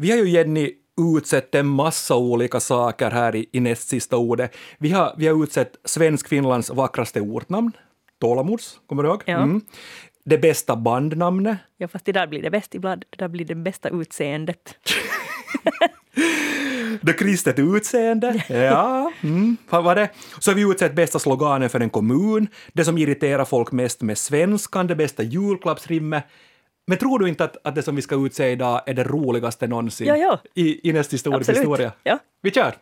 vi har ju Jenny utsett en massa olika saker här i, i näst sista ordet. Vi har, vi har utsett Svensk-Finlands vackraste ortnamn, Tålamods, kommer du ihåg? Ja. Mm. Det bästa bandnamnet, Ja, fast det där blir det bäst ibland. Det där blir det bästa utseendet. det kristet utseende, ja, mm, vad var det? Så har vi utsett bästa sloganen för en kommun, det som irriterar folk mest med svenskan, det bästa julklappsrimmet. Men tror du inte att, att det som vi ska utse idag är det roligaste någonsin Ja, ja. i, i? Absolut. historia? Ja. Vi kör!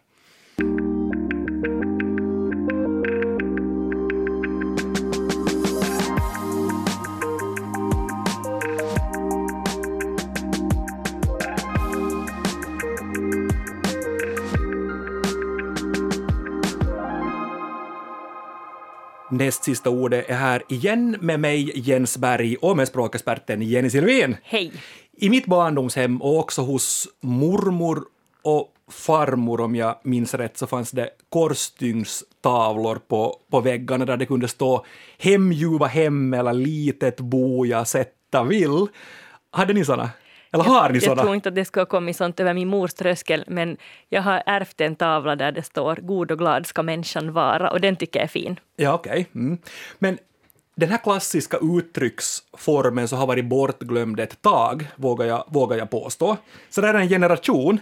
Näst sista ordet är här igen med mig, Jens Berg, och med språkexperten Jenny Silvin. Hej! I mitt barndomshem och också hos mormor och farmor, om jag minns rätt, så fanns det korsstygnstavlor på, på väggarna där det kunde stå ”Hemljuva hem” eller ”Litet bo jag sätta vill”. Hade ni såna? Eller har ni Jag tror inte att det skulle ha kommit sånt över min mors tröskel, men jag har ärvt en tavla där det står ”God och glad ska människan vara” och den tycker jag är fin. Ja, okej. Mm. Men den här klassiska uttrycksformen så har varit bortglömd ett tag, vågar jag, vågar jag påstå. Så det är en generation.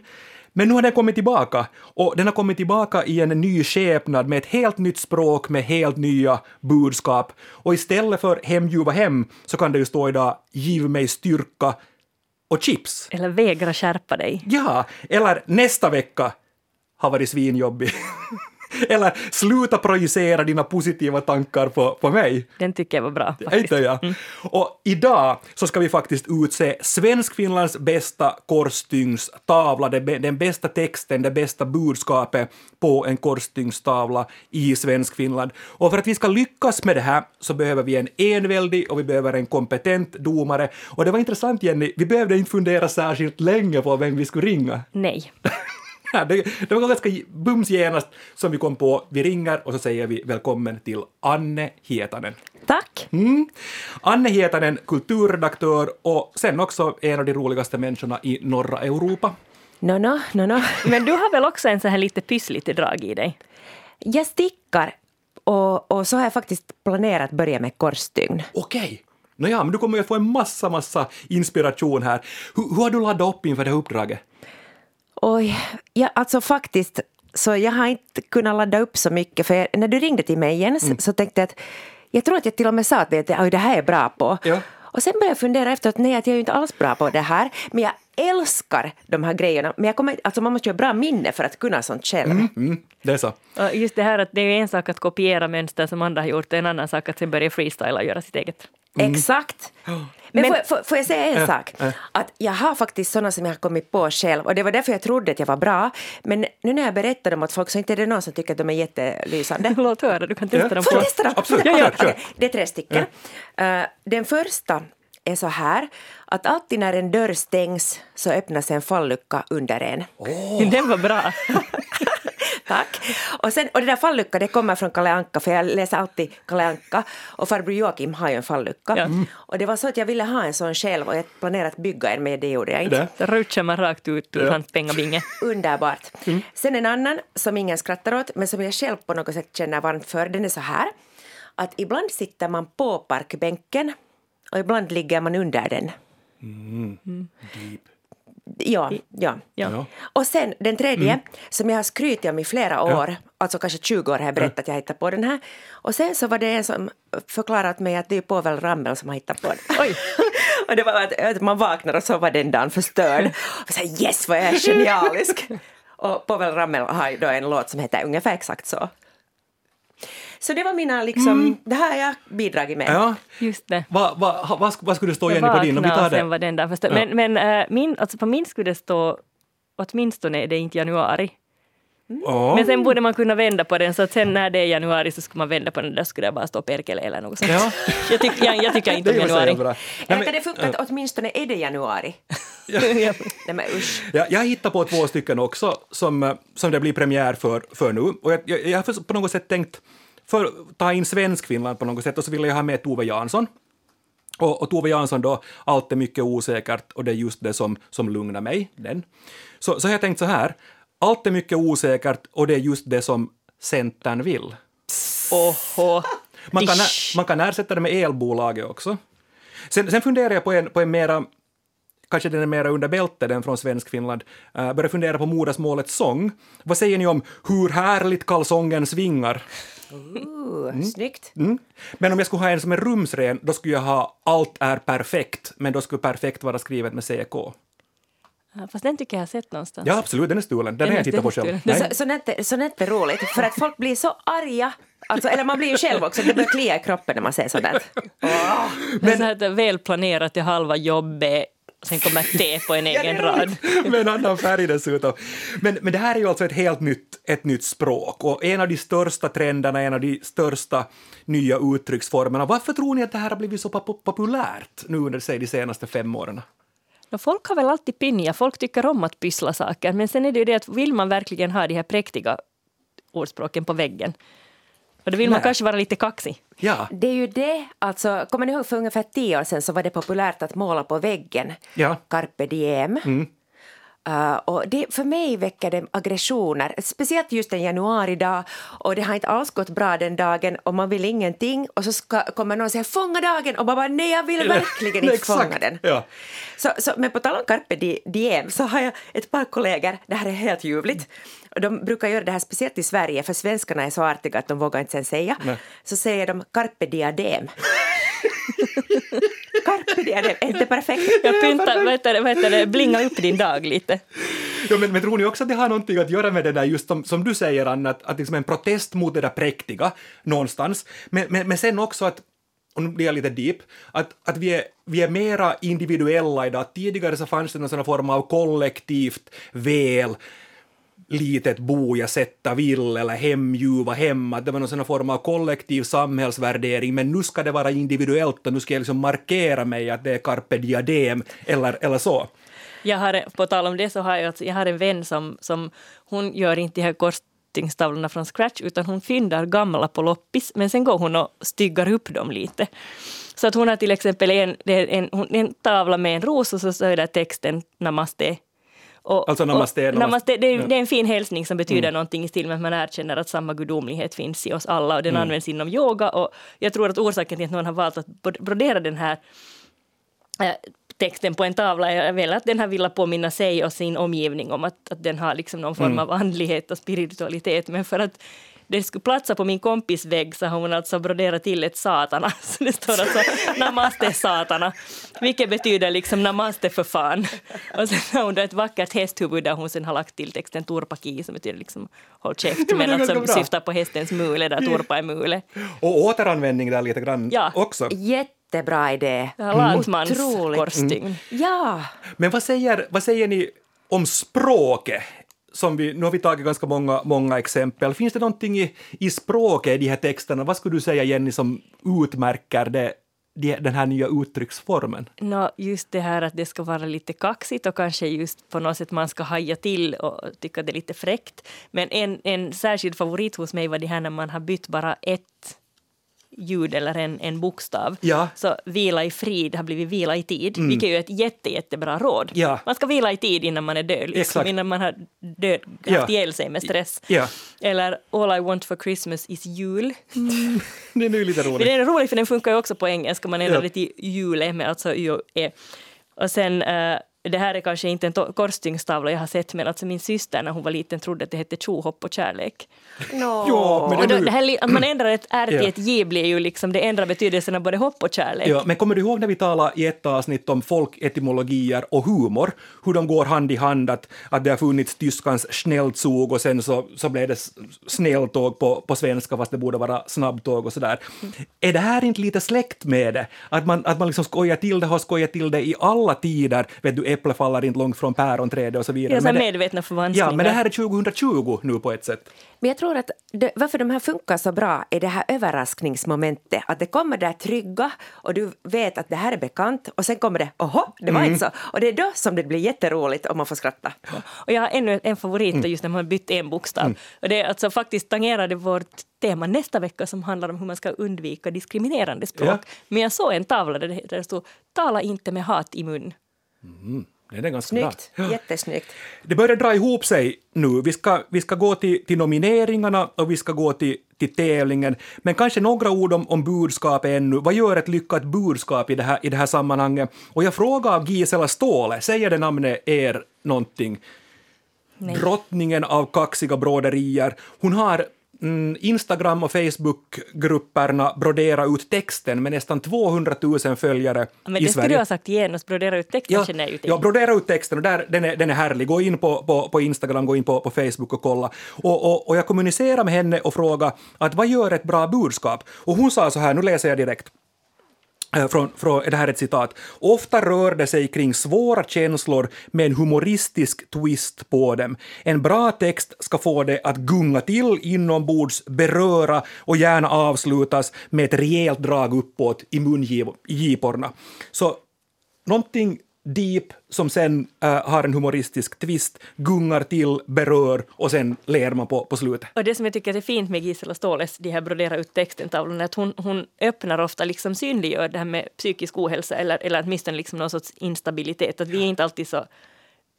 Men nu har den kommit tillbaka, och den har kommit tillbaka i en ny skepnad med ett helt nytt språk med helt nya budskap. Och istället för hemljuva hem så kan det ju stå idag ”Giv mig styrka” och chips. Eller vägra skärpa dig. Ja, eller nästa vecka har varit svinjobbig. eller sluta projicera dina positiva tankar på, på mig. Den tycker jag var bra. Inte Faktiskt. jag. Och idag så ska vi faktiskt utse Svensk-Finlands bästa bä- den bästa texten, det bästa budskapet på en korsstygnstavla i Svensk-Finland. Och för att vi ska lyckas med det här så behöver vi en enväldig och vi behöver en kompetent domare. Och det var intressant Jenny, vi behövde inte fundera särskilt länge på vem vi skulle ringa. Nej. Det, det var ganska bums genast som vi kom på. Vi ringer och så säger vi välkommen till Anne Hietanen. Tack. Mm. Anne Hietanen, kulturredaktör och sen också en av de roligaste människorna i norra Europa. No, no, no, no. Men du har väl också en så här lite pyssligt drag i dig? Jag stickar och, och så har jag faktiskt planerat börja med korsstygn. Okej. Nåja, men du kommer ju att få en massa, massa inspiration här. Hur, hur har du laddat upp inför det här uppdraget? Oj, ja, alltså faktiskt så jag har inte kunnat ladda upp så mycket för jag, när du ringde till mig Jens så tänkte jag att jag tror att jag till och med sa att det, oj, det här är bra på. Ja. Och sen började jag fundera efter att nej, att jag är ju inte alls bra på det här men jag älskar de här grejerna. Men jag kommer, alltså man måste ju ha bra minne för att kunna sånt själv. Mm, det är så. Och just det här att det är en sak att kopiera mönster som andra har gjort och en annan sak att sen börja freestyla och göra sitt eget. Exakt. Men, Men- får, får, jag säga en Ja, sak? ja. Att jag har faktiskt sådana som jag har kommit på själv och det var därför jag trodde att jag var bra. Men nu när jag berättar dem åt folk så inte är det någon som tycker att de är jättelysande. Låt höra, du kan testa Ja. dem Får jag testa dem? Absolut, Ja, ja. Okej, Det är tre stycken. Eh, den första är så här att alltid när en dörr stängs så öppnas en fallucka under en. Den var bra. Tack. Och, sen, och det där fallucka det kommer från Kalle Anka för jag läser alltid Kalle Anka och farbror Joakim har ju en fallucka. Ja. Mm. Och det var så att jag ville ha en sån själv och jag planerade att bygga en men det gjorde jag inte. Rutschar man rakt ut ur Ja. hans pengabinge. Underbart. Sen en annan som ingen skrattar åt men som jag själv på något sätt känner varmt för den är så här att ibland sitter man på parkbänken och ibland ligger man under den. Deep. Ja, ja. Ja. Ja. Och sen den tredje, som jag har skrytit om i flera år, alltså kanske 20 år har jag berättat att jag hittade på den här. Och sen så var det en som förklarade åt mig att det är Povel Ramel som har hittat på den. Oj. och det var att, att man vaknar och så var den dagen förstörd. Och så här, yes vad jag är genialisk! och Povel Ramel har ju då en låt som heter ungefär exakt så. Så det var mina liksom, det här har jag bidragit med. Ja. Just det. Vad va, vad, vad skulle det stå Jenny på din? Om vi tar det. var den där förstörd. Ja. Men, men äh, min, alltså på min skulle det stå åtminstone är det inte januari. Ja. Men sen borde man kunna vända på den så att sen när det är januari så ska man vända på den där skulle det bara stå Perkele eller något sånt. Ja. Jag, tycker, jag, jag tycker inte om januari. Eller men- kan det funka att åtminstone är det januari? Ja. Nej men usch. Ja, jag hittar på två stycken också som, eh, som det blir premiär för, för nu. Och jag, jag, jag har på något sätt tänkt för, ta in svensk Finland på något sätt och så ville jag ha med Tove Jansson. Och, och Tove Jansson då, allt är mycket osäkert och det är just det som, som lugnar mig. Den. Så, så har jag tänkt så här, allt är mycket osäkert och det är just det som Centern vill. Oho. Man kan, man kan ersätta det med elbolaget också. Sen, sen funderar jag på en, på en mera, kanske den är mera under bältet, den från Svenskfinland, uh, börjar fundera på modersmålets sång. Vad säger ni om hur härligt kalsongen svingar? Uh, Snyggt. Mm. Men om jag skulle ha en som är rumsren, då skulle jag ha allt är perfekt, men då skulle perfekt vara skrivet med CK. Fast den tycker jag har sett någonstans. Ja, absolut, den är stulen. Den, Den har jag tittat på själv. sånt, är- roligt, för att folk blir så arga. Alltså, eller man blir ju själv också, det börjar klia i kroppen när man ser där. Åh. Men, så här, välplanerat till halva jobbet, sen kommer T på en egen rad. med en annan färg dessutom. Men, men det här är ju alltså ett helt nytt, ett nytt språk och en av de största trenderna, en av de största nya uttrycksformerna. Varför tror ni att det här har blivit så pop- populärt nu under säg, de senaste fem åren? No, folk har väl alltid pinja, folk tycker om att pyssla saker, men sen är det ju det att vill man verkligen ha de här präktiga ordspråken på väggen, och då vill man Nej. kanske vara lite kaxig. Ja, Det är ju det, alltså, kommer ni ihåg för ungefär tio år sedan så var det populärt att måla på väggen. Ja. Carpe diem. Uh, och det, för mig väcker det aggressioner, speciellt just en januaridag och det har inte alls gått bra den dagen och man vill ingenting och så ska, kommer någon säger fånga dagen och man bara nej jag vill verkligen inte fånga den. ja. Så, så, men på tal om carpe di- diem så har jag ett par kollegor, det här är helt ljuvligt, och de brukar göra det här speciellt i Sverige för svenskarna är så artiga att de vågar inte sen säga. Nej. Så säger de carpe diadem. Carpe diadem, är inte perfekt? Jag pyntar, vad heter vad heter det, blinga upp din dag lite. Ja, men, men tror ni också att det har någonting att göra med det där, just som, som du säger Anna, att, att liksom en protest mot det där präktiga någonstans, men, men, men sen också att och nu blir jag lite deep, att, att vi, är, vi är mera individuella idag. Tidigare så fanns det någon sån form av kollektivt väl, litet bo jag sätta vill eller hemljuva hem, att det var någon sån form av kollektiv samhällsvärdering, men nu ska det vara individuellt och nu ska jag liksom markera mig att det är carpe diadem eller, eller så. Jag har, på tal om det så har jag, alltså, jag har en vän som, som hon gör inte de här korsningstavlorna från scratch utan hon fyndar gamla på loppis men sen går hon och styggar upp dem lite. Så att hon har till exempel en, en, en, en tavla med en ros och så, så är där texten namaste. Och, Alltså namaste, och, namaste. namaste det, är, Ja. Mm. det är en fin hälsning som betyder någonting i stil med att man erkänner att samma gudomlighet finns i oss alla och den används inom yoga och jag tror att orsaken till att någon har valt att brodera den här eh, texten på en tavla är väl att den har velat påminna sig och sin omgivning om att, att den har liksom någon form av andlighet och spiritualitet. Men för att det skulle platsa på min kompis vägg så har hon alltså broderat till ett satana. Så det står alltså namaste satana, vilket betyder liksom namaste för fan. Och sen har hon då ett vackert hästhuvud där hon sen har lagt till texten turpaki som betyder liksom håll käft, men alltså syftar på hästens mule där turpa är mule. Och återanvändning där lite grann Ja. också. Jättebra idé. Otroligt. korsstygn. Ja. Men vad säger, vad säger ni om språket? Som vi, nu har vi tagit ganska många, många exempel. Finns det någonting i, i språket i de här texterna, vad skulle du säga Jenny, som utmärker det, de, den här nya uttrycksformen? No, just det här att det ska vara lite kaxigt och kanske just på något sätt man ska haja till och tycka det är lite fräckt. Men en, en särskild favorit hos mig var det här när man har bytt bara ett ljud eller en, en bokstav. Ja. Så vila i frid har blivit vila i tid, vilket är ju ett jätte, jättebra råd. Ja. Man ska vila i tid innan man är död, liksom, innan man har död, Ja. haft ihjäl sig med stress. Ja, Eller All I want for Christmas is jul. det är nu lite Men roligt. den är rolig för den funkar ju också på engelska, man ändrar Ja. det till jule med alltså y och e. Och sen, eh, det här är kanske inte en korsstygngstavla jag har sett, men alltså min syster när hon var liten trodde att det hette tjohopp och kärlek. No. Ja, men Och det då, det här, att man ändrar ett R till ett J blir ju liksom, det ändrar betydelsen av både hopp och kärlek. Ja, men kommer du ihåg när vi talade i ett avsnitt om folketymologier och humor, hur de går hand i hand, att, att det har funnits tyskans snälltåg och sen så, så blev det snälltåg på, på svenska fast det borde vara snabbtåg och sådär. Är det här inte lite släkt med det? Att man, att man liksom skojar till det, har skojat till det i alla tider, vet du, äpple faller inte långt från päronträdet och så vidare. Ja, så Men medvetna förvanskningar. Ja, men det här är 2020 nu på ett sätt. Men jag tror att det, varför de här funkar så bra är det här överraskningsmomentet. Att det kommer där trygga och du vet att det här är bekant och sen kommer det oho, det var inte så. Och det är då som det blir jätteroligt och man får skratta. Och jag har ännu en favorit Mm. just när man har bytt en bokstav. Och det är alltså faktiskt tangerade vårt tema nästa vecka som handlar om hur man ska undvika diskriminerande språk. Ja. Men jag såg en tavla där det, där det stod “Tala inte med hat i mun”. Det är ganska Snyggt, bra. jättesnyggt. Det börjar dra ihop sig nu. Vi ska, vi ska gå till, till nomineringarna och vi ska gå till, till tävlingen. Men kanske några ord om, om budskapet ännu. Vad gör ett lyckat budskap i det här, i det här sammanhanget? Och jag frågar Gisela Ståhle, säger det namnet er någonting? Nej. Drottningen av kaxiga broderier. Hon har mm, Instagram och Facebookgrupperna brodera ut texten med nästan 200 000 följare Men i det skulle Sverige. du ha sagt genast, brodera ut texten Ja, känner jag ju till. ja, brodera ut texten och där, den, är, den är härlig. Gå in på, på, på Instagram, gå in på, på Facebook och kolla. Och, och, och jag kommunicerade med henne och frågade att vad gör ett bra budskap? Och hon sa så här, nu läser jag direkt. Eh, från, från, det här är ett citat. Ofta rör det sig kring svåra känslor med en humoristisk twist på dem. En bra text ska få det att gunga till inombords, beröra och gärna avslutas med ett rejält drag uppåt i mungiporna. Så någonting deep som sen äh, har en humoristisk twist, gungar till, berör och sen ler man på, på slutet. Och det som jag tycker är fint med Gisela Ståhles, de här brodera ut texten-tavlorna, är att hon, hon öppnar ofta, liksom synliggör det här med psykisk ohälsa eller, eller åtminstone liksom någon sorts instabilitet, att vi är inte alltid så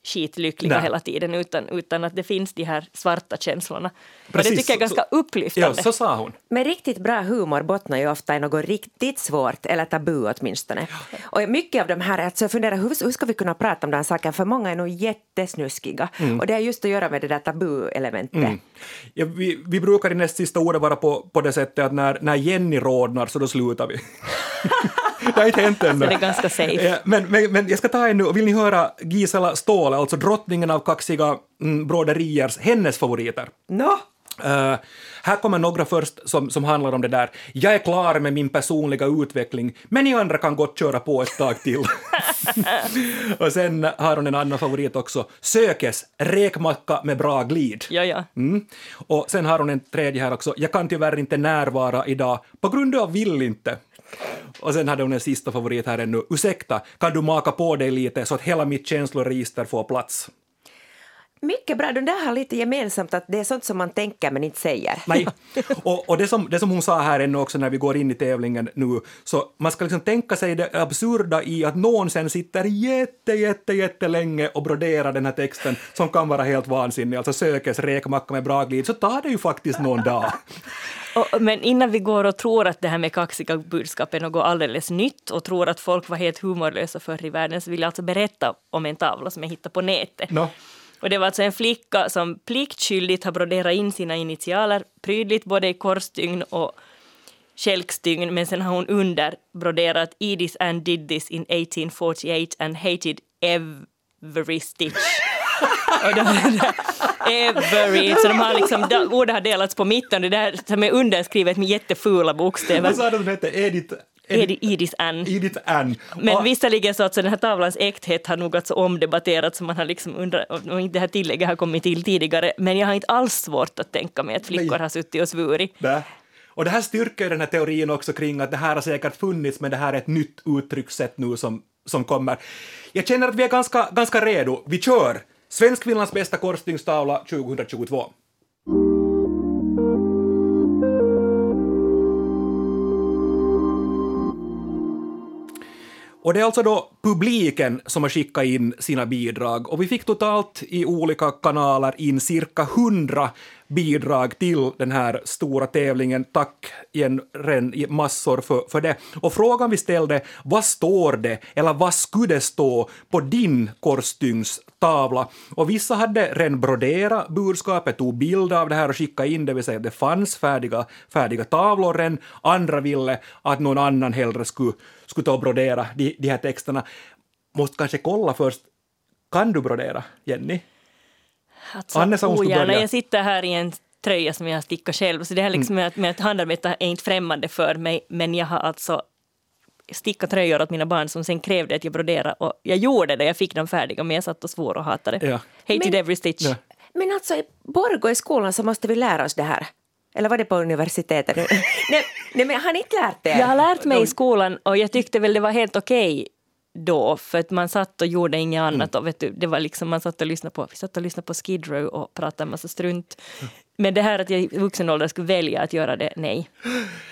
skitlyckliga Nej. hela tiden utan, utan att det finns de här svarta känslorna. och Precis, det tycker jag är så- ganska Ja, upplyftande. så sa hon. Men riktigt bra humor bottnar ju ofta i något riktigt svårt, eller tabu åtminstone. Och mycket av de här, alltså jag funderar hur, hur ska vi kunna prata om den här saken, för många är nog jättesnuskiga. Och det har just att göra med det där tabu-elementet. Ja, vi, vi brukar i näst sista ordet vara på, på det sättet att när, när Jenny rodnar så då slutar vi. det har inte hänt ännu. Så det är ganska safe. Eh, Men, men, men jag ska ta en nu, vill ni höra Gisela Ståhle, alltså drottningen av kaxiga mm, broderiers, hennes favoriter? Nå, Eh, här kommer några först som, som handlar om det där. Jag är klar med min personliga utveckling, men ni andra kan gott köra på ett tag till. och sen har hon en annan favorit också. Sökes, räkmacka med bra glid. Ja, ja. Mm. Och sen har hon en tredje här också. Jag kan tyvärr inte närvara idag på grund av vill inte. Och sen hade hon en sista favorit här ännu. Ursäkta, kan du maka på dig lite så att hela mitt känsloregister får plats? Mycket bra. De där har lite gemensamt att det är sånt som man tänker men inte säger. Nej. Och, och det, som, det som hon sa här ännu också när vi går in i tävlingen nu, så man ska liksom tänka sig det absurda i att någon sen sitter jätte, jätte, jättelänge och broderar den här texten som kan vara helt vansinnig, alltså sökes räkmacka med bra glid, så tar det ju faktiskt någon dag. Och, men innan vi går och tror att det här med kaxiga budskap är något alldeles nytt och tror att folk var helt humorlösa förr i världen så vill jag alltså berätta om en tavla som jag hittade på nätet. Nå, Och det var alltså en flicka som pliktskyldigt har broderat in sina initialer prydligt både i korsstygn och kälkstygn men sen har hon under broderat Edith Ann did this in 1848 and hated every stitch. och då, every, så de har liksom, de- ordet har delats på mitten det där som är underskrivet med jättefula bokstäver. vad sa hon hette? Edith? Edith, Edith Ann. Edith Ann. Men Och- visserligen så alltså den här tavlans äkthet har nog alltså omdebatterats man har liksom undrat om inte det här tillägget har kommit till tidigare men jag har inte alls svårt att tänka mig att flickor Nej. har suttit och svurit. Där. Och det här styrker den här teorin också kring att det här har säkert funnits, men det här är ett nytt uttryckssätt nu som, som kommer. Jag känner att vi är ganska, ganska redo. Vi kör! Svenskfinlands bästa korsstygngstavla 2022. Och det är alltså då publiken som har skickat in sina bidrag och vi fick totalt i olika kanaler in cirka 100 bidrag till den här stora tävlingen. Tack igen Ren, massor för, för det. Och frågan vi ställde, vad står det eller vad skulle det stå på din korsstygnstavla? Och vissa hade redan broderat budskapet, tog bild av det här och skickade in det, vill säga att det fanns färdiga, färdiga tavlor redan. Andra ville att någon annan hellre skulle, skulle ta och brodera de, de här texterna. Måste kanske kolla först, kan du brodera, Jenny? Alltså, Anne sa hon skulle ogärna. börja. Jag sitter här i en tröja som jag har stickat själv så det här liksom med, att, med att handarbeta är inte främmande för mig men jag har alltså sticka tröjor åt mina barn som sen krävde att jag broderade och jag gjorde det, jag fick dem färdiga men jag satt och svor och hatade. Ja. Hated Men- every stitch. Ja. Men alltså i Borgå i skolan så måste vi lära oss det här. Eller var det på universitetet? nej, nej, men har ni inte lärt er? Jag har lärt mig i skolan och jag tyckte väl det var helt okej då för att man satt och gjorde inget annat och vet du, det var liksom man satt och lyssnade på, vi satt och lyssnade på Skid Row och pratade en massa strunt. Men det här att jag i vuxen ålder skulle välja att göra det, nej.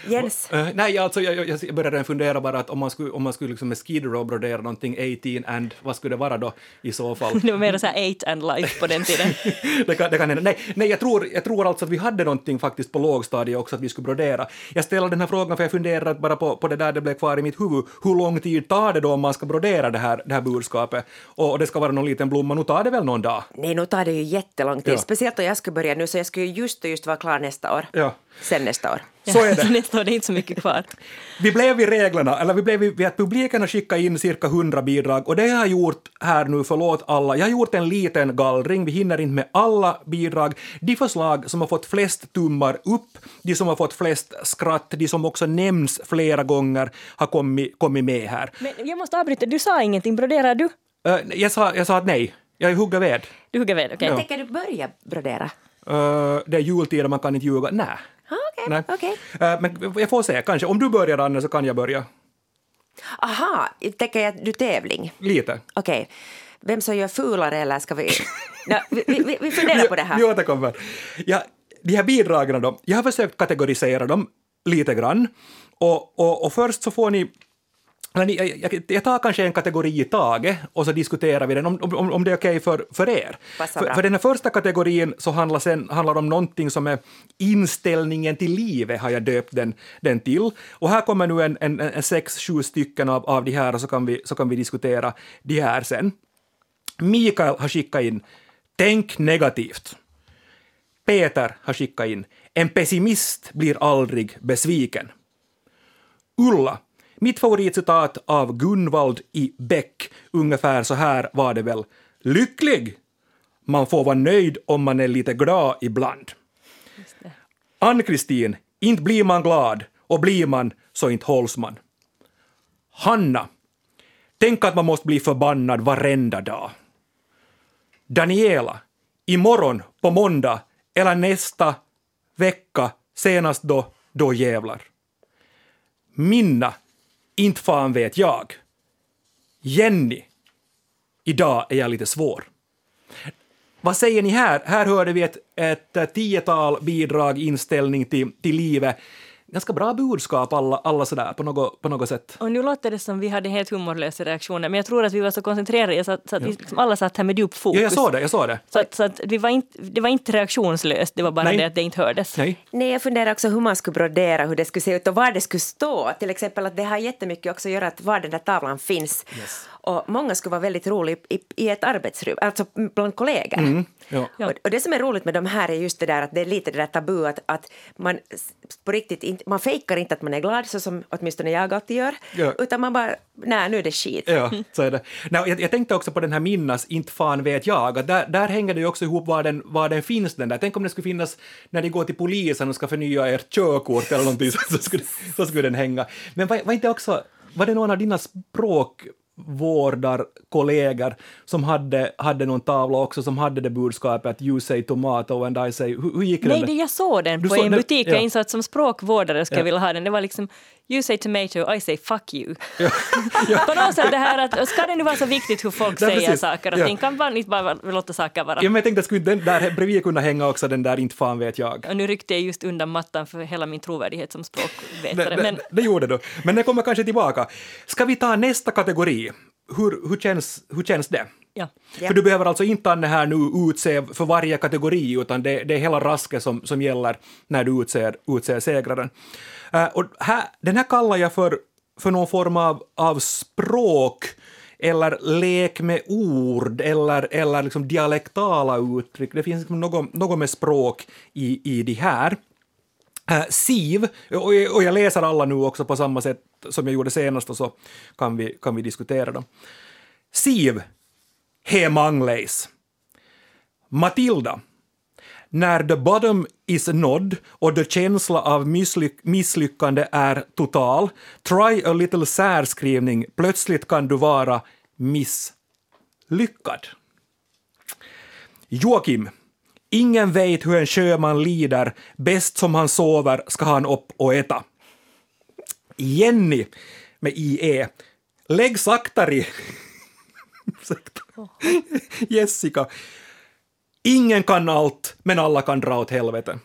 Jens? Eh, nej, alltså, jag, jag, jag började fundera bara att om man skulle, om man skulle liksom med Skid Row brodera någonting 18 and vad skulle det vara då i så fall? Det var mer så här eight and life på den tiden. det, kan, det kan hända. Nej, nej jag, tror, jag tror alltså att vi hade någonting faktiskt på lågstadiet också att vi skulle brodera. Jag ställde den här frågan för jag funderade bara på, på det där, det blev kvar i mitt huvud. Hur lång tid tar det då om man ska brodera det här, det här budskapet? Och, och det ska vara någon liten blomma, nu tar det väl någon dag? Nej, nu tar det ju jättelång tid. Ja. Speciellt om jag skulle börja nu, så jag skulle just och just vara klar nästa år. Ja. Sen nästa år. Så är det. Så nästa år det är inte så mycket kvar. Vi blev vid reglerna, eller vi blev vid vid att publiken har skickat in cirka 100 bidrag och det jag har gjort här nu, förlåt alla, jag har gjort en liten gallring, vi hinner inte med alla bidrag. De förslag som har fått flest tummar upp, de som har fått flest skratt, de som också nämns flera gånger har kommit, kommit med här. Men jag måste avbryta, du sa ingenting, broderar du? Eh, jag, sa, jag sa att nej, jag är hugga ved. Du hugger ved, okej. Ja. Tänker du börja brodera? Uh, det är jultid och man kan inte ljuga. Nej. Ah, okej, Nej. okej. Eh, men jag får se, kanske. Om du börjar, Anna, så kan jag börja. Aha, tänker jag du tävling? Lite. Okej. Vem som gör fulare eller ska vi... Nå, vi, vi, vi funderar på det här. Vi återkommer. Ja, de här bidragen då, jag har försökt kategorisera dem lite grann. Och, och, och först så får ni- jag, jag, jag tar kanske en kategori i taget och så diskuterar vi den, om, om, om det är okej för, för er. För, för den här första kategorin så handlar, sen, handlar om någonting som är inställningen till livet, har jag döpt den, den till. Och här kommer nu en, en, en sex, sju stycken av, av de här och så kan, vi, så kan vi diskutera de här sen. Mikael har skickat in Tänk negativt. Peter har skickat in En pessimist blir aldrig besviken. Ulla, mitt favoritcitat av Gunvald i Beck, ungefär så här var det väl. Lycklig! Man får vara nöjd om man är lite glad ibland. Ann-Kristin, inte blir man glad och blir man så inte hålls man. Hanna, tänk att man måste bli förbannad varenda dag. Daniela, imorgon, på måndag eller nästa vecka, senast då, då jävlar. Minna, inte fan vet jag. Jenny, idag är jag lite svår. Vad säger ni här? Här hörde vi ett, ett tiotal bidrag, inställning till, till livet. Ganska bra budskap alla, alla sådär på något, på något sätt. Och nu låter det som vi hade helt humorlösa reaktioner, men jag tror att vi var så koncentrerade så att, så att vi liksom alla satt här med djup fokus. Ja, jag såg det, jag såg det. Så att, så att vi var inte, det var inte reaktionslöst, det var bara Nej. det att det inte hördes. Nej. Nej, jag funderar också hur man skulle brodera, hur det skulle se ut och var det skulle stå. Till exempel att det har jättemycket också att göra att var den där tavlan finns. Och många skulle vara väldigt roliga i, i ett arbetsrum, alltså bland kollegor. Ja. Ja. Och, och det som är roligt med de här är just det där att det är lite det där tabu att, att man på riktigt inte, man fejkar inte att man är glad så som åtminstone jag alltid gör. Ja. Utan man bara, nej nu är det skit. Ja, så är det. Nej, jag, jag tänkte också på den här minnas, inte fan vet jag, att där, där hänger det ju också ihop var den, var den finns den där. Tänk om den skulle finnas när ni går till polisen och ska förnya ert körkort eller någonting, så, så, skulle, så skulle den hänga. Men var, var inte också, var det någon av dina språkvårdarkollegor som hade, hade någon tavla också som hade det budskapet att you say tomato and I say, hur, hur gick Nej, den? det, jag såg den Du på såg en butik. Ja. Jag insåg att som språkvårdare skulle Ja. jag vilja ha den. Det var liksom you say tomato, I say fuck you. Ja. på något sätt det här att ska det nu vara så viktigt hur folk Ja, säger precis. saker och Ja. ting? Kan man inte bara låta saker vara? Ja, men jag tänkte att skulle den där bredvid kunna hänga också den där inte fan vet jag. Och nu ryckte jag just undan mattan för hela min trovärdighet som språkvetare. Det, det, Men det gjorde du. Men den kommer kanske tillbaka. Ska vi ta nästa kategori? Hur, hur, känns, hur känns det? Ja. För du behöver alltså inte Anne här nu utse för varje kategori, utan det, det är hela rasket som, som gäller när du utser, utser segraren. Uh, och här, den här kallar jag för, för någon form av, av språk eller lek med ord eller, eller liksom dialektala uttryck. Det finns liksom något, något med språk i, i de här. Uh, SIV, och, och jag läser alla nu också på samma sätt som jag gjorde senast och så kan vi, kan vi diskutera dem. SIV, Hemangleis. Matilda, När the bottom is nådd och the känsla av misslyck misslyckande är total, try a little särskrivning, plötsligt kan du vara misslyckad. Joakim, ingen vet hur en sjöman lider, bäst som han sover ska han upp och äta. Jenny, med IE, lägg saktare. Jessica, ingen kan allt, men alla kan dra åt helvete.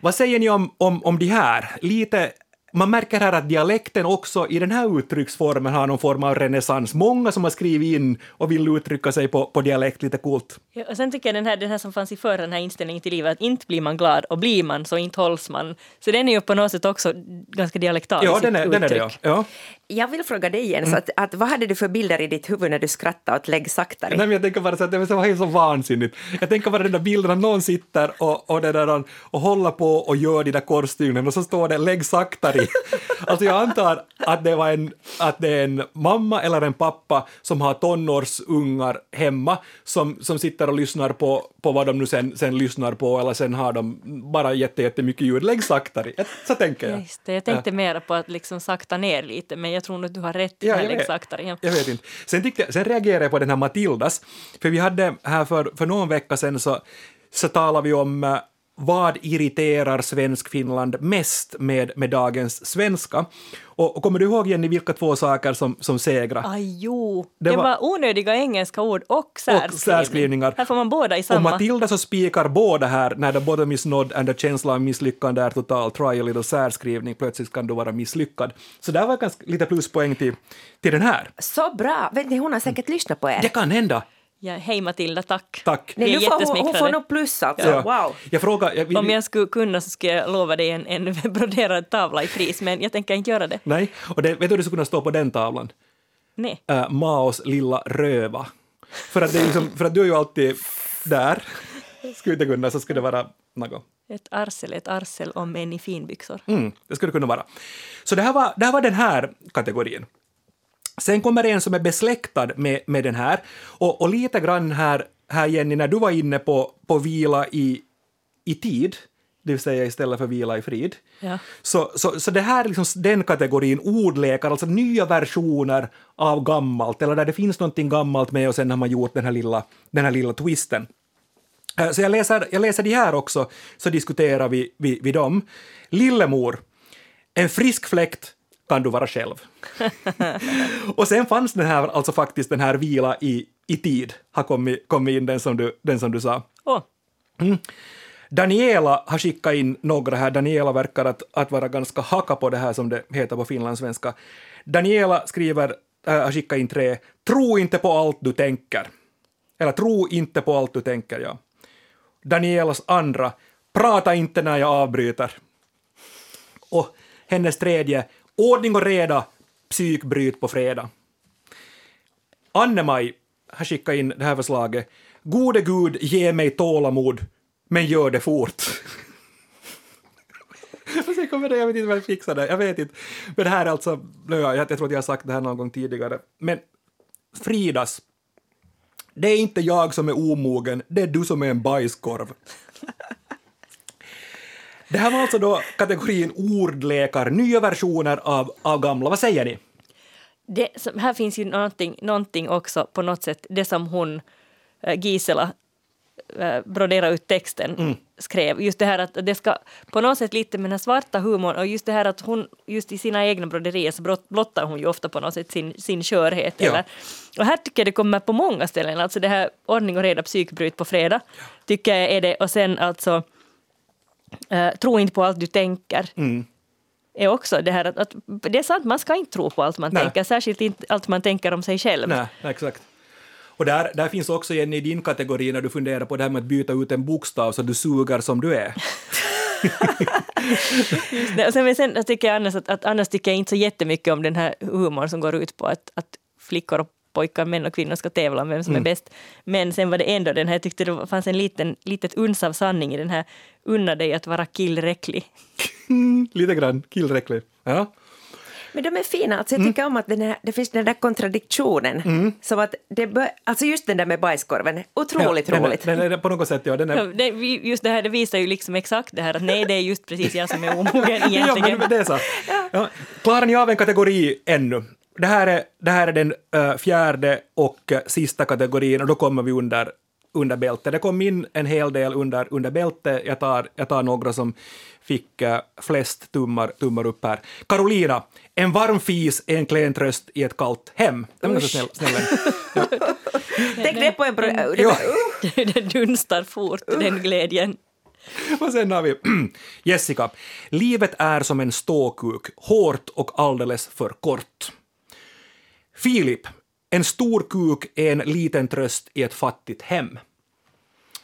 Vad säger ni om, om, om de här? Lite man märker här att dialekten också i den här uttrycksformen har någon form av renässans. Många som har skrivit in och vill uttrycka sig på, på dialekt lite coolt. Ja, och sen tycker jag den här, den här som fanns i förr, den här inställningen till livet, att inte blir man glad och blir man så inte hålls man. Så den är ju på något sätt också ganska dialektal Ja, den är, den är det. Ja. Ja. Jag vill fråga dig Jens, att, att vad hade du för bilder i ditt huvud när du skrattade åt lägg saktare? Nej, men jag tänker bara så att det var helt så vansinnigt. Jag tänker bara den där bilden att någon sitter och, och, det där, och håller på och gör de där korsstygnen och så står det lägg saktare. alltså jag antar att det, var en, att det är en mamma eller en pappa som har tonårsungar hemma som, som sitter och lyssnar på, på vad de nu sen, sen lyssnar på eller sen har de bara jätte, jättemycket ljud. Lägg saktare. Jag- Så tänker jag. Just det, jag tänkte mer på att liksom sakta ner lite, men jag tror nog att du har rätt. Ja, jag saktare. Ja. Jag vet inte. Sen, tyckte sen reagerade jag på den här Matildas, för vi hade här för, för någon vecka sedan så, så talade vi om eh, vad irriterar Svensk-Finland mest med, med dagens svenska. Och, och kommer du ihåg Jenny vilka två saker som, som segrade? Aj, jo. Det Det, var- var... onödiga engelska ord och särskrivning. särskrivningar. Här får man båda i Och samma. Matilda så spikar båda här, när the bottom is nådd and the känsla av misslyckande är total, try a little särskrivning, plötsligt kan du vara misslyckad. Så där var ganska lite pluspoäng till, till den här. Så bra! Vet ni, hon har säkert lyssnat på er. Det kan hända. Ja, hej Matilda, tack. Tack. Nej, nu får hon, får nog plus alltså. Ja. Wow! Jag frågar, jag vill, Om jag skulle kunna så skulle jag lova dig en, en broderad tavla i pris, men jag tänker inte göra det. Nej, och det, vet du vad det skulle kunna stå på den tavlan? Nej. Äh, Maos lilla röva. För att, det är liksom, för att du är ju alltid där. Skulle inte kunna, så skulle det vara något. Ett arsel, ett arsel om en i finbyxor. Mm, det skulle det kunna vara. Så det här var, det här var den här kategorin. Sen kommer en som är besläktad med, med den här. Och, och lite grann här, här Jenny, när du var inne på, på vila i, i tid, det vill säga istället för vila i frid. Ja. Så, så, så det här är liksom den kategorin ordlekar, alltså nya versioner av gammalt, eller där det finns någonting gammalt med och sen har man gjort den här lilla, den här lilla twisten. Eh, Så jag läser, jag läser de här också, så diskuterar vi, vi, vi dem. Lillemor, en frisk fläkt kan du vara själv. och sen fanns den här, alltså faktiskt den här vila i, i tid, har kommit, kommit in den som du, den som du sa. Åh, Daniela har skickat in några här. Daniela verkar att, att vara ganska hacka på det här som det heter på finlandssvenska. Daniela skriver, äh, har skickat in tre. Tro inte på allt du tänker. Eller tro inte på allt du tänker, ja. Danielas andra. Prata inte när jag avbryter. Och hennes tredje. Ordning och reda. Psykbryt på fredag. Anne-Maj har skickat in det här förslaget. Gode Gud, ge mig tålamod, men gör det fort. Och kommer det, jag vet inte vad jag fixar det, jag vet inte. Men det här är alltså, jag, jag tror att jag har sagt det här någon gång tidigare, men Fridas, det är inte jag som är omogen, det är du som är en bajskorv. Det här var alltså då kategorin ordlekar, nya versioner av, av gamla. Vad säger ni? det, som- här finns ju någonting, någonting också på något sätt, det som hon, äh, Gisela, äh, broderade ut texten, Mm. skrev. Just det här att det ska på något sätt lite med den här svarta humorn och just det här att hon, just i sina egna broderier så blottar hon ju ofta på något sätt sin, sin skörhet. Ja. Eller, och här tycker jag det kommer på många ställen, alltså det här ordning och reda psykbryt på fredag, tycker jag är det, och sen alltså äh, tro inte på allt du tänker. Mm. är också det här att, att det är sant, man ska inte tro på allt man Nej. tänker, särskilt inte allt man tänker om sig själv. Nej, exakt. Och där, där finns också en i din kategori när du funderar på det här med att byta ut en bokstav så du suger som du är. Nej, och sen, men sen tycker jag annars att, att annars tycker jag inte så jättemycket om den här humorn som går ut på att, att flickor och pojkar, män och kvinnor ska tävla om vem som är bäst. Men sen var det ändå den här, jag tyckte det fanns en liten, litet uns av sanning i den här unna dig att vara killräcklig. Lite grann killräcklig. Ja. Men de är fina. Alltså jag tycker om att den här, det finns den där kontradiktionen. Som att det bör, alltså just den där med bajskorven, otroligt ja, den roligt. Den är, på något sätt, ja. Den är, Ja, det, just det här det visar ju liksom exakt det här att nej, det är just precis jag som är omogen Ja, egentligen. men det är så. Ja. Klarar ni av en kategori ännu? Det här är, det här är den eh, fjärde och eh, sista kategorin och då kommer vi under, under bältet. Det kom in en hel del under, under bältet. Jag tar, jag tar några som fick eh, flest tummar, tummar upp här. Carolina, en varm fis är en klen tröst i ett kallt hem. Den var så snäll. snäll. Ja. Tänk det på en... Bro, det Ja. det dunstar fort, den glädjen. Och sen har vi Jessica. Livet är som en ståkuk, hårt och alldeles för kort. Filip. En stor kuk är en liten tröst i ett fattigt hem.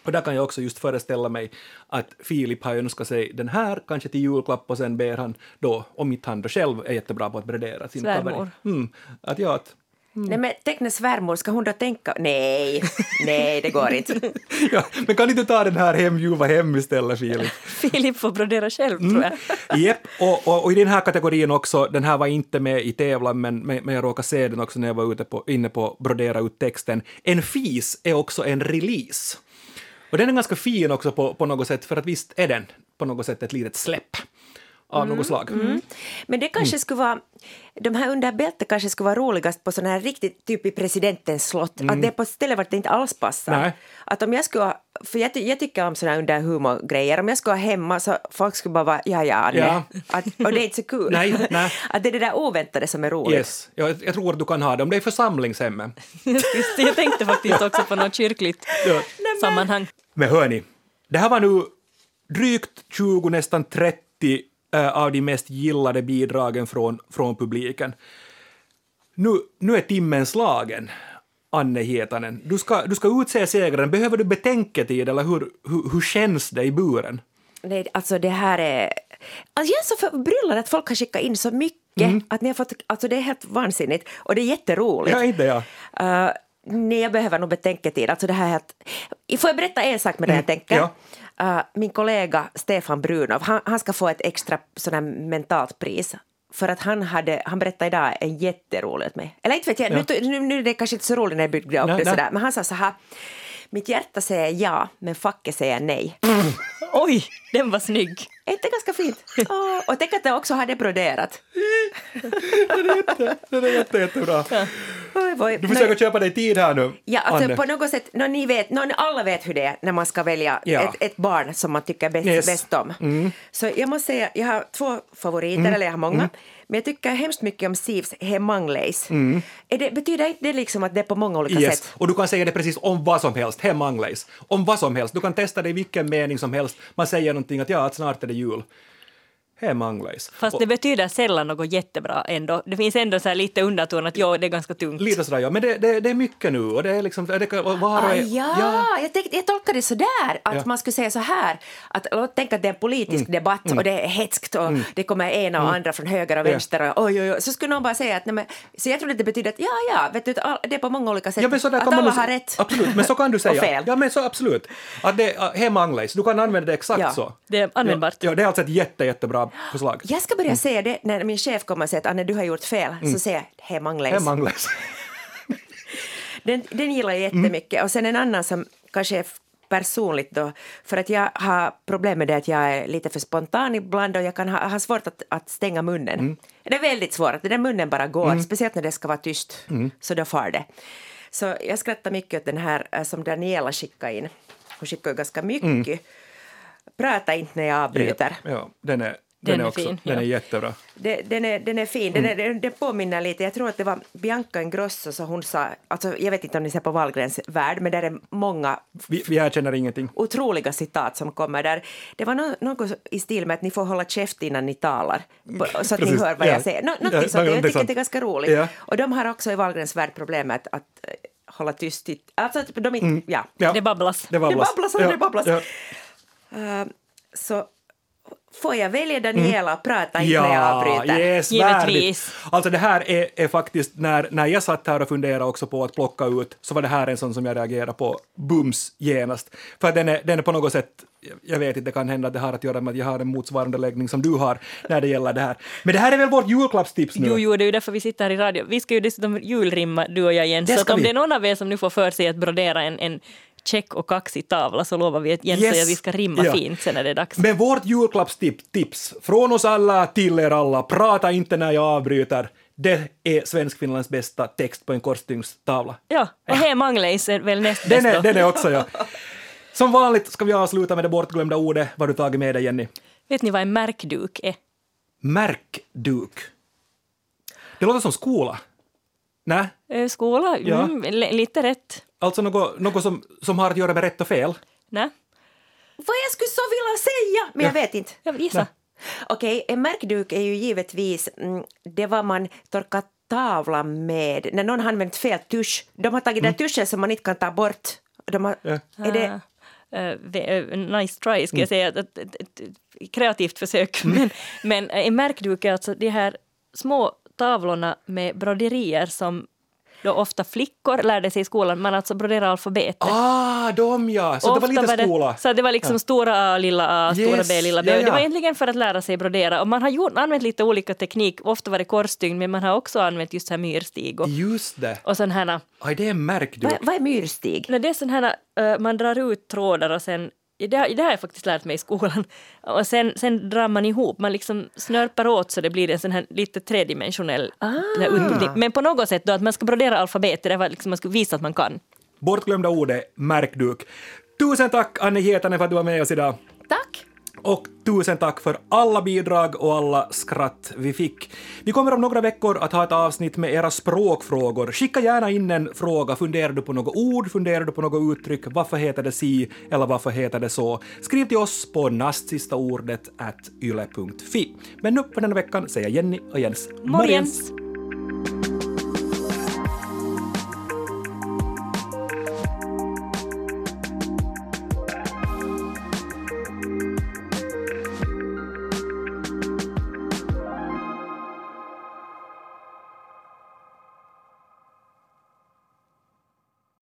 Och där kan jag också just föreställa mig att Filip har önskat sig den här, kanske till julklapp, och sen ber han då, om inte han då själv är jättebra på att brodera sin Svärmor. Mm, att ja, att, Nej men tänk när svärmor, ska hon då tänka... Nej, nej det går inte. ja, men kan inte ta den här hem, ljuva hem istället, Filip? Filip får brodera själv tror jag. Japp, och, och, och i den här kategorin också, den här var inte med i tävlan, men, men, men jag råkade se den också när jag var ute på, inne på brodera ut texten. En fis är också en release. Och den är ganska fin också på, på något sätt, för att visst är den på något sätt ett litet släpp av något slag. Men det kanske skulle vara... De här under bältet kanske skulle vara roligast på sådana här riktigt, typ i presidentens slott. Att det är på ställen vart det inte alls passar. Nej. Att om jag skulle för jag, ty- jag tycker om sådana här under humorgrejer. Om jag skulle hemma så folk skulle bara vara ja ja. Ja. Att, och det är inte så kul. Nej, nej. Att det är det där oväntade som är roligt. Yes, jag, jag tror att du kan ha det, om det är församlingshemmet. Just jag tänkte faktiskt också på något kyrkligt Ja. sammanhang. Men hörni, det här var nu drygt 20, nästan 30 eh, av de mest gillade bidragen från, från publiken. Nu, nu är timmen slagen, Anne Hietanen. Du ska, du ska utse segraren. Behöver du betänketid eller hur, hur, hur känns det i buren? Nej, alltså det här är... Alltså jag är så förbryllad att folk har skickat in så mycket. Att ni har fått, alltså det är helt vansinnigt och det är jätteroligt. Ja, inte jag. Uh, nej, jag behöver nog betänketid. Alltså det här är helt... Får jag berätta en sak med det jag tänker? ja. Uh, min kollega Stefan Brunov, han, han ska få ett extra sån här mentalt pris. För att han, hade, han berättade idag en jätterolig åt mig. Eller inte vet jag, nu, nu, nu är det kanske inte så roligt när jag byggde upp Nej, det nej. sådär. Men han sa så här. Mitt hjärta säger ja, men facket säger nej. Oj, den var snygg. Är inte ganska fint? Åh, och tänk att jag också hade broderat. Det är jätte, jättebra. Oj. Du försöker köpa dig tid här nu, Ja, alltså Anne. på något sätt, no, ni vet, no, alla vet hur det är när man ska välja Ja. ett, ett barn som man tycker bäst, Yes. bäst om. Så jag måste säga, jag har två favoriter, eller jag har många. Men jag tycker hemskt mycket om Sivs Hemangleis. Är det, betyder inte det liksom att det är på många olika Yes. sätt? Och du kan säga det precis om vad som helst, hemanglays. Om vad som helst. Du kan testa det i vilken mening som helst. Man säger någonting att ja, att snart är det jul. Hemanglays. Fast det betyder sällan något jättebra ändå. Det finns ändå så här lite underton att ja, det är ganska tungt. Lite sådär, ja. Men det, det, det är mycket nu och det är liksom... Det och var och Ah, en- ja, Jag, tänkte, jag tolkade det så där att Ja. man skulle säga så här att låt tänka att det är en politisk debatt och det är hetskt och det kommer ena och andra från höger och Ja. vänster och oj, oj, oj. så skulle någon bara säga att nej, men, så jag tror att det betyder att ja, ja, vet du, det är på många olika sätt Ja, men så att alla har rätt. Absolut, men så kan du säga. Och fel. Ja, men så absolut. Att det är hemanglays, du kan använda det exakt Ja. så. Det är användbart. Ja, ja, det är alltså ett jätte, jättebra förslag. Jag ska börja säga det när min chef kommer och säger att Anne, du har gjort fel. Så säger jag hemanglays. Hemanglays. Den, den gillar jag jättemycket. Och sen en annan som kanske är personligt då, för att jag har problem med det att jag är lite för spontan ibland och jag kan ha, ha svårt att, att stänga munnen. Det är väldigt svårt, att den där munnen bara går, speciellt när det ska vara tyst, så då far det. Så jag skrattar mycket åt den här eh, som Daniela skickade in. Hon skickade ganska mycket. Prata inte när jag avbryter. Ja, den är, Den den är, är också, fin, den är ja. jättebra. Det, den, är, den är fin. Den, är, den, den påminner lite, jag tror att det var Bianca Ingrosso så hon sa, alltså jag vet inte om ni ser på Wahlgrens värld, men där är många Vi, vi erkänner ingenting. otroliga citat som kommer där. Det var no, något i stil med att ni får hålla käft innan ni talar, så att ni hör vad ja. jag säger. Nå, Ja, sånt. Jag tycker att det är ganska roligt. Ja. Och de har också i Wahlgrens värld problemet att, eh, hålla tyst. i- Alltså att de inte, ja. Ja. Det babblas. Det babblas. Det babblas och ja. det babblas. Ja. Eh, så Får jag välja Daniela och prata inte när jag avbryter? yes, Givetvis. värdigt. Alltså det här är, är faktiskt, när, när jag satt här och funderade också på att plocka ut, så var det här en sån som jag reagerade på bums genast. För att den är, den är på något sätt, jag vet inte, det kan hända att det har att göra med att jag har en motsvarande läggning som du har när det gäller det här. Men det här är väl vårt julklappstips nu? Jo, jo, det är ju därför vi sitter här i radio. Vi ska ju dessutom julrimma, du och jag Jens. Det Så om vi. det är någon av er som nu får för sig att brodera en, en check och kaxig tavla så lovar vi att Jens Yes. och jag vi ska rimma Ja. fint sen när det är dags. Men vårt julklappstips från oss alla till er alla, prata inte när jag avbryter. Det är Svenskfinlands bästa text på en korsstygnstavla. Ja, och He Mangleis är väl näst Den bäst är, då. den är också ja. Som vanligt ska vi avsluta med det bortglömda ordet. Vad har du tagit med dig Jenny? Vet ni vad en märkduk är? Märkduk. Det låter som skola. Nej, Eh, Skola? Ja. Mm, li- lite rätt. Alltså något, något som, som har att göra med rätt och fel. Nej, Vad jag skulle så vilja säga, men jag vet inte. jag vill gissa. Nej. Okej, en märkduk är ju givetvis mm, det vad man torkar tavlan med när någon har använt fel tusch. De har tagit den tuschen som man inte kan ta bort. De har, Ja. är det, eh, nice try, ska Mm. jag säga. Ett, ett, ett, ett kreativt försök. Men, men eh, en märkduk är alltså de här små tavlorna med broderier som då ofta flickor lärde sig i skolan. Man alltså broderar alfabetet. Ah, de ja! Så det var Ofta lite skola. så det var liksom stora A, lilla A, stora Yes, B, lilla B. ja, Det var ja. egentligen för att lära sig brodera. Och man har gjort, använt lite olika teknik. Ofta var det korsstygn, men man har också använt just så här myrstig och, Just det. och sån här Aj, det är en märkduk. vad, vad är myrstig? Nej, det är sån här, eh, man drar ut trådar och sen, det, har- det har jag faktiskt lärt mig i skolan, och sen, sen drar man ihop, man liksom snörper åt så det blir en sån här lite tredimensionell här utbildning. Men på något sätt då att man ska brodera alfabetet, det var liksom man skulle visa att man kan. Bortglömda ordet märkduk. Tusen tack Annie Hietanen för att du var med oss idag. Tack! Och tusen tack för alla bidrag och alla skratt vi fick. Vi kommer om några veckor att ha ett avsnitt med era språkfrågor. Skicka gärna in en fråga. Funderar du på något ord? Funderar du på något uttryck? Varför heter det si? Eller varför heter det så? Skriv till oss på nastsistaordet yle.fi. Men nu för denna veckan säger Jenny och Jens Morgens!